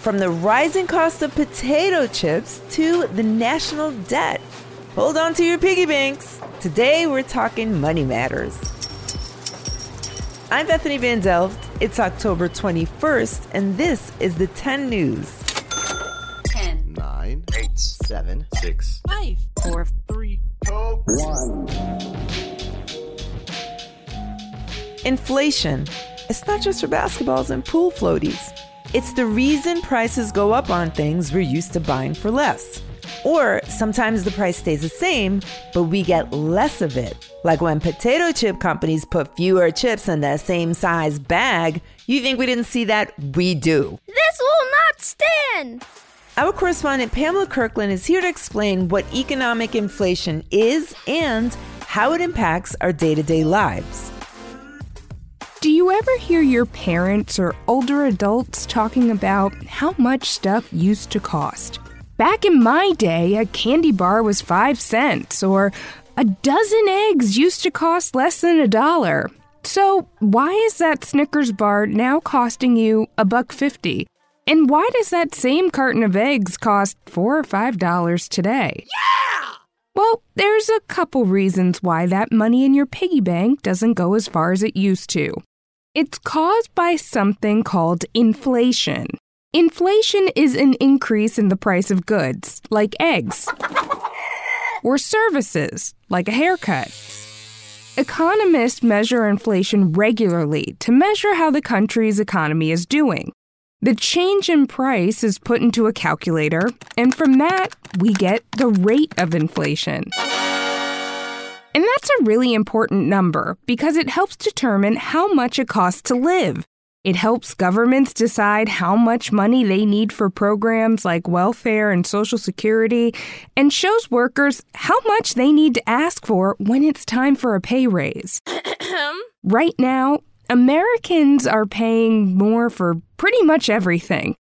from the rising cost of potato chips to the national debt. Hold on to your piggy banks. Today we're talking money matters. I'm Bethany Van Delft. It's October 21st, and this is the 10 News. 10, 9, 8, 7, 6, 5, 4, 3, 1. Inflation. It's not just for basketballs and pool floaties. It's the reason prices go up on things we're used to buying for less. Or sometimes the price stays the same, but we get less of it. Like when potato chip companies put fewer chips in the same size bag, you think we didn't see that? We do. This will not stand! Our correspondent Pamela Kirkland is here to explain what economic inflation is and how it impacts our day to day lives. Do you ever hear your parents or older adults talking about how much stuff used to cost? Back in my day, a candy bar was five cents, or a dozen eggs used to cost less than a dollar. So, why is that Snickers bar now costing you a buck fifty? And why does that same carton of eggs cost four or five dollars today? Yeah! Well, there's a couple reasons why that money in your piggy bank doesn't go as far as it used to. It's caused by something called inflation. Inflation is an increase in the price of goods, like eggs, or services, like a haircut. Economists measure inflation regularly to measure how the country's economy is doing. The change in price is put into a calculator, and from that, we get the rate of inflation. And that's a really important number because it helps determine how much it costs to live. It helps governments decide how much money they need for programs like welfare and social security, and shows workers how much they need to ask for when it's time for a pay raise. right now, Americans are paying more for pretty much everything.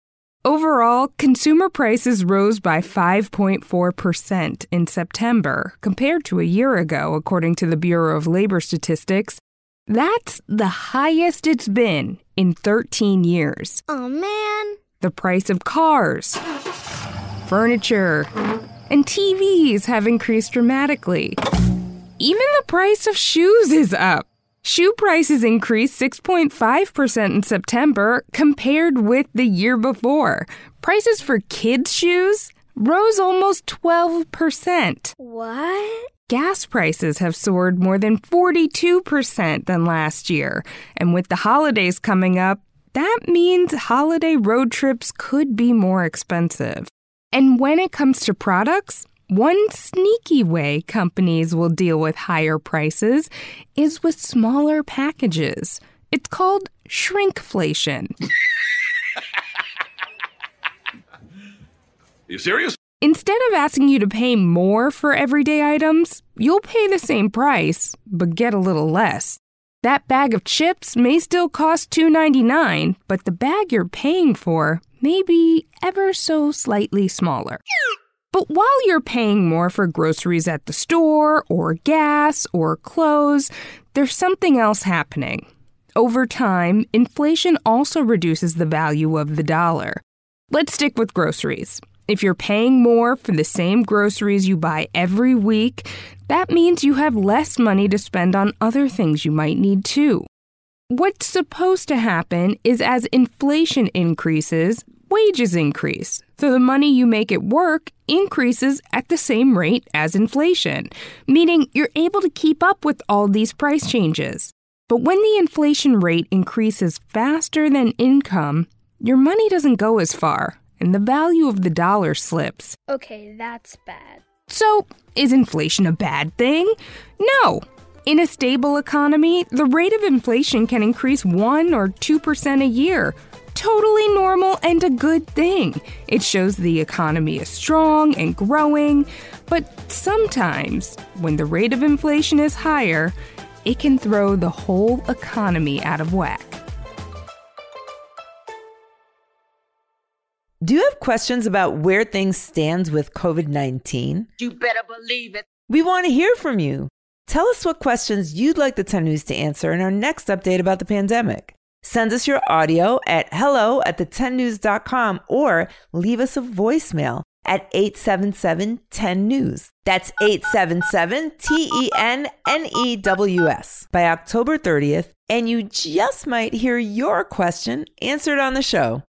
Overall, consumer prices rose by 5.4% in September compared to a year ago, according to the Bureau of Labor Statistics. That's the highest it's been in 13 years. Oh man. The price of cars, furniture, and TVs have increased dramatically. Even the price of shoes is up. Shoe prices increased 6.5% in September compared with the year before. Prices for kids' shoes rose almost 12%. What? Gas prices have soared more than 42% than last year. And with the holidays coming up, that means holiday road trips could be more expensive. And when it comes to products, one sneaky way companies will deal with higher prices is with smaller packages. It's called shrinkflation. you serious? Instead of asking you to pay more for everyday items, you'll pay the same price, but get a little less. That bag of chips may still cost $2.99, but the bag you're paying for may be ever so slightly smaller. But while you're paying more for groceries at the store, or gas, or clothes, there's something else happening. Over time, inflation also reduces the value of the dollar. Let's stick with groceries. If you're paying more for the same groceries you buy every week, that means you have less money to spend on other things you might need too. What's supposed to happen is as inflation increases, wages increase. So the money you make at work increases at the same rate as inflation, meaning you're able to keep up with all these price changes. But when the inflation rate increases faster than income, your money doesn't go as far, and the value of the dollar slips. Okay, that's bad. So, is inflation a bad thing? No. In a stable economy, the rate of inflation can increase 1 or 2% a year. Totally normal and a good thing. It shows the economy is strong and growing. But sometimes, when the rate of inflation is higher, it can throw the whole economy out of whack. Do you have questions about where things stand with COVID-19? You better believe it. We want to hear from you. Tell us what questions you'd like the 10 News to answer in our next update about the pandemic. Send us your audio at hello at the10news.com or leave us a voicemail at 877 10 News. That's 877 T E N N E W S by October 30th, and you just might hear your question answered on the show.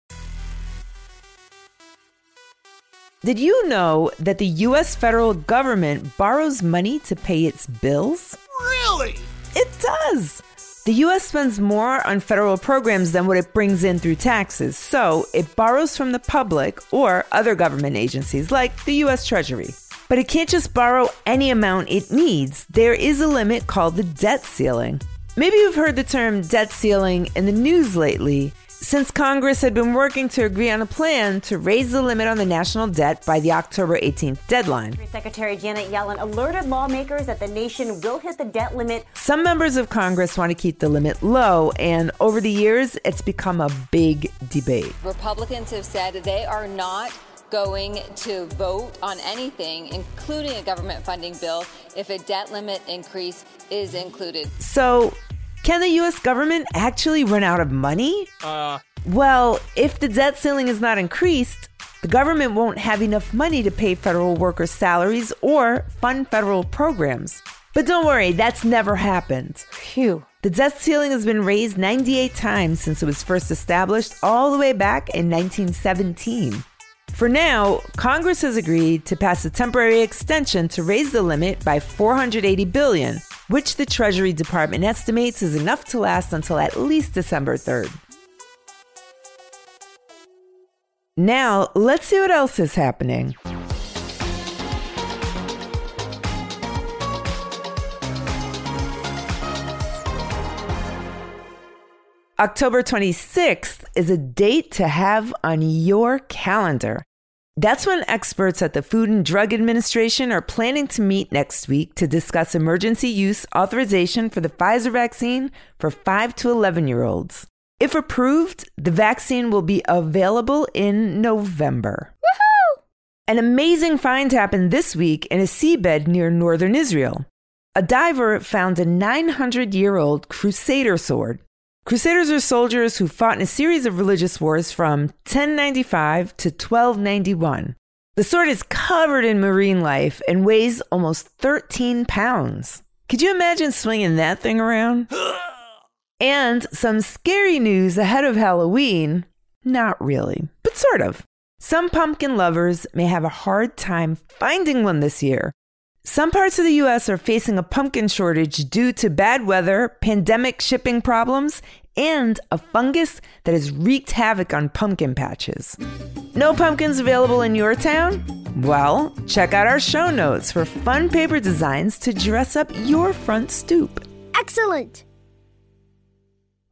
Did you know that the US federal government borrows money to pay its bills? Really? It does. The US spends more on federal programs than what it brings in through taxes, so it borrows from the public or other government agencies like the US Treasury. But it can't just borrow any amount it needs. There is a limit called the debt ceiling. Maybe you've heard the term debt ceiling in the news lately since Congress had been working to agree on a plan to raise the limit on the national debt by the October 18th deadline. Secretary Janet Yellen alerted lawmakers that the nation will hit the debt limit. Some members of Congress want to keep the limit low, and over the years, it's become a big debate. Republicans have said they are not going to vote on anything, including a government funding bill, if a debt limit increase is included. So, can the US government actually run out of money? Uh, Well, if the debt ceiling is not increased, the government won't have enough money to pay federal workers' salaries or fund federal programs. But don't worry, that's never happened. Phew. The debt ceiling has been raised 98 times since it was first established, all the way back in 1917. For now, Congress has agreed to pass a temporary extension to raise the limit by 480 billion, which the Treasury Department estimates is enough to last until at least December 3rd. Now, let's see what else is happening. October 26th is a date to have on your calendar. That's when experts at the Food and Drug Administration are planning to meet next week to discuss emergency use authorization for the Pfizer vaccine for 5 to 11 year olds. If approved, the vaccine will be available in November. Woohoo! An amazing find happened this week in a seabed near northern Israel. A diver found a 900 year old Crusader sword. Crusaders are soldiers who fought in a series of religious wars from 1095 to 1291. The sword is covered in marine life and weighs almost 13 pounds. Could you imagine swinging that thing around? And some scary news ahead of Halloween. Not really, but sort of. Some pumpkin lovers may have a hard time finding one this year. Some parts of the US are facing a pumpkin shortage due to bad weather, pandemic shipping problems, and a fungus that has wreaked havoc on pumpkin patches. No pumpkins available in your town? Well, check out our show notes for fun paper designs to dress up your front stoop. Excellent.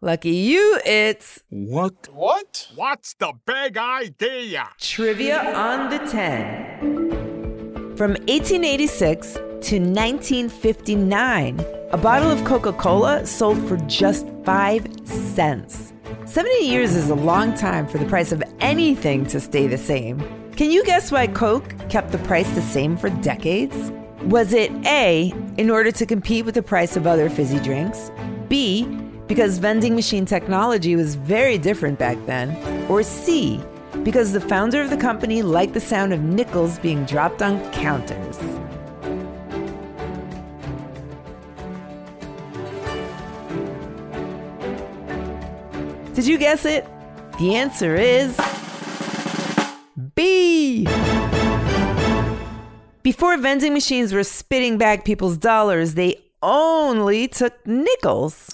Lucky you, it's what? What? What's the big idea? Trivia on the 10. From 1886 to 1959, a bottle of Coca Cola sold for just 5 cents. 70 years is a long time for the price of anything to stay the same. Can you guess why Coke kept the price the same for decades? Was it A, in order to compete with the price of other fizzy drinks? B, because vending machine technology was very different back then? Or C, because the founder of the company liked the sound of nickels being dropped on counters? Did you guess it? The answer is B. Before vending machines were spitting back people's dollars, they only took nickels.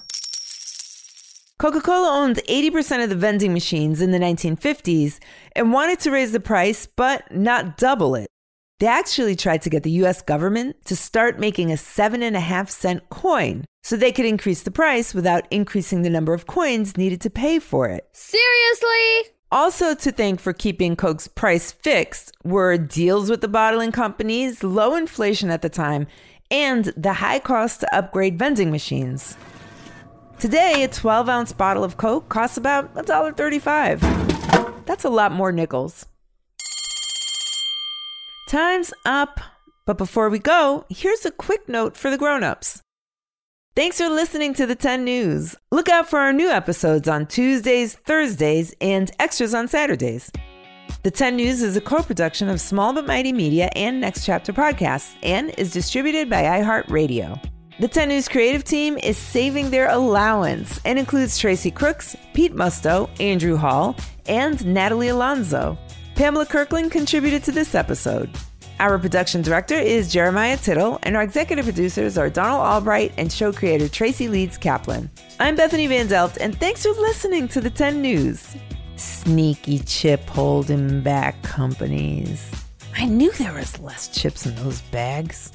Coca Cola owned 80% of the vending machines in the 1950s and wanted to raise the price, but not double it. They actually tried to get the US government to start making a seven and a half cent coin so they could increase the price without increasing the number of coins needed to pay for it. Seriously? Also, to thank for keeping Coke's price fixed were deals with the bottling companies, low inflation at the time, and the high cost to upgrade vending machines. Today, a 12 ounce bottle of Coke costs about $1.35. That's a lot more nickels. Time's up. But before we go, here's a quick note for the grown ups. Thanks for listening to the 10 News. Look out for our new episodes on Tuesdays, Thursdays, and extras on Saturdays. The 10 News is a co production of Small But Mighty Media and Next Chapter Podcasts and is distributed by iHeartRadio. The 10 News creative team is saving their allowance and includes Tracy Crooks, Pete Musto, Andrew Hall, and Natalie Alonso. Pamela Kirkland contributed to this episode. Our production director is Jeremiah Tittle, and our executive producers are Donald Albright and show creator Tracy Leeds Kaplan. I'm Bethany Van Delft, and thanks for listening to the 10 News. Sneaky chip holding back companies. I knew there was less chips in those bags.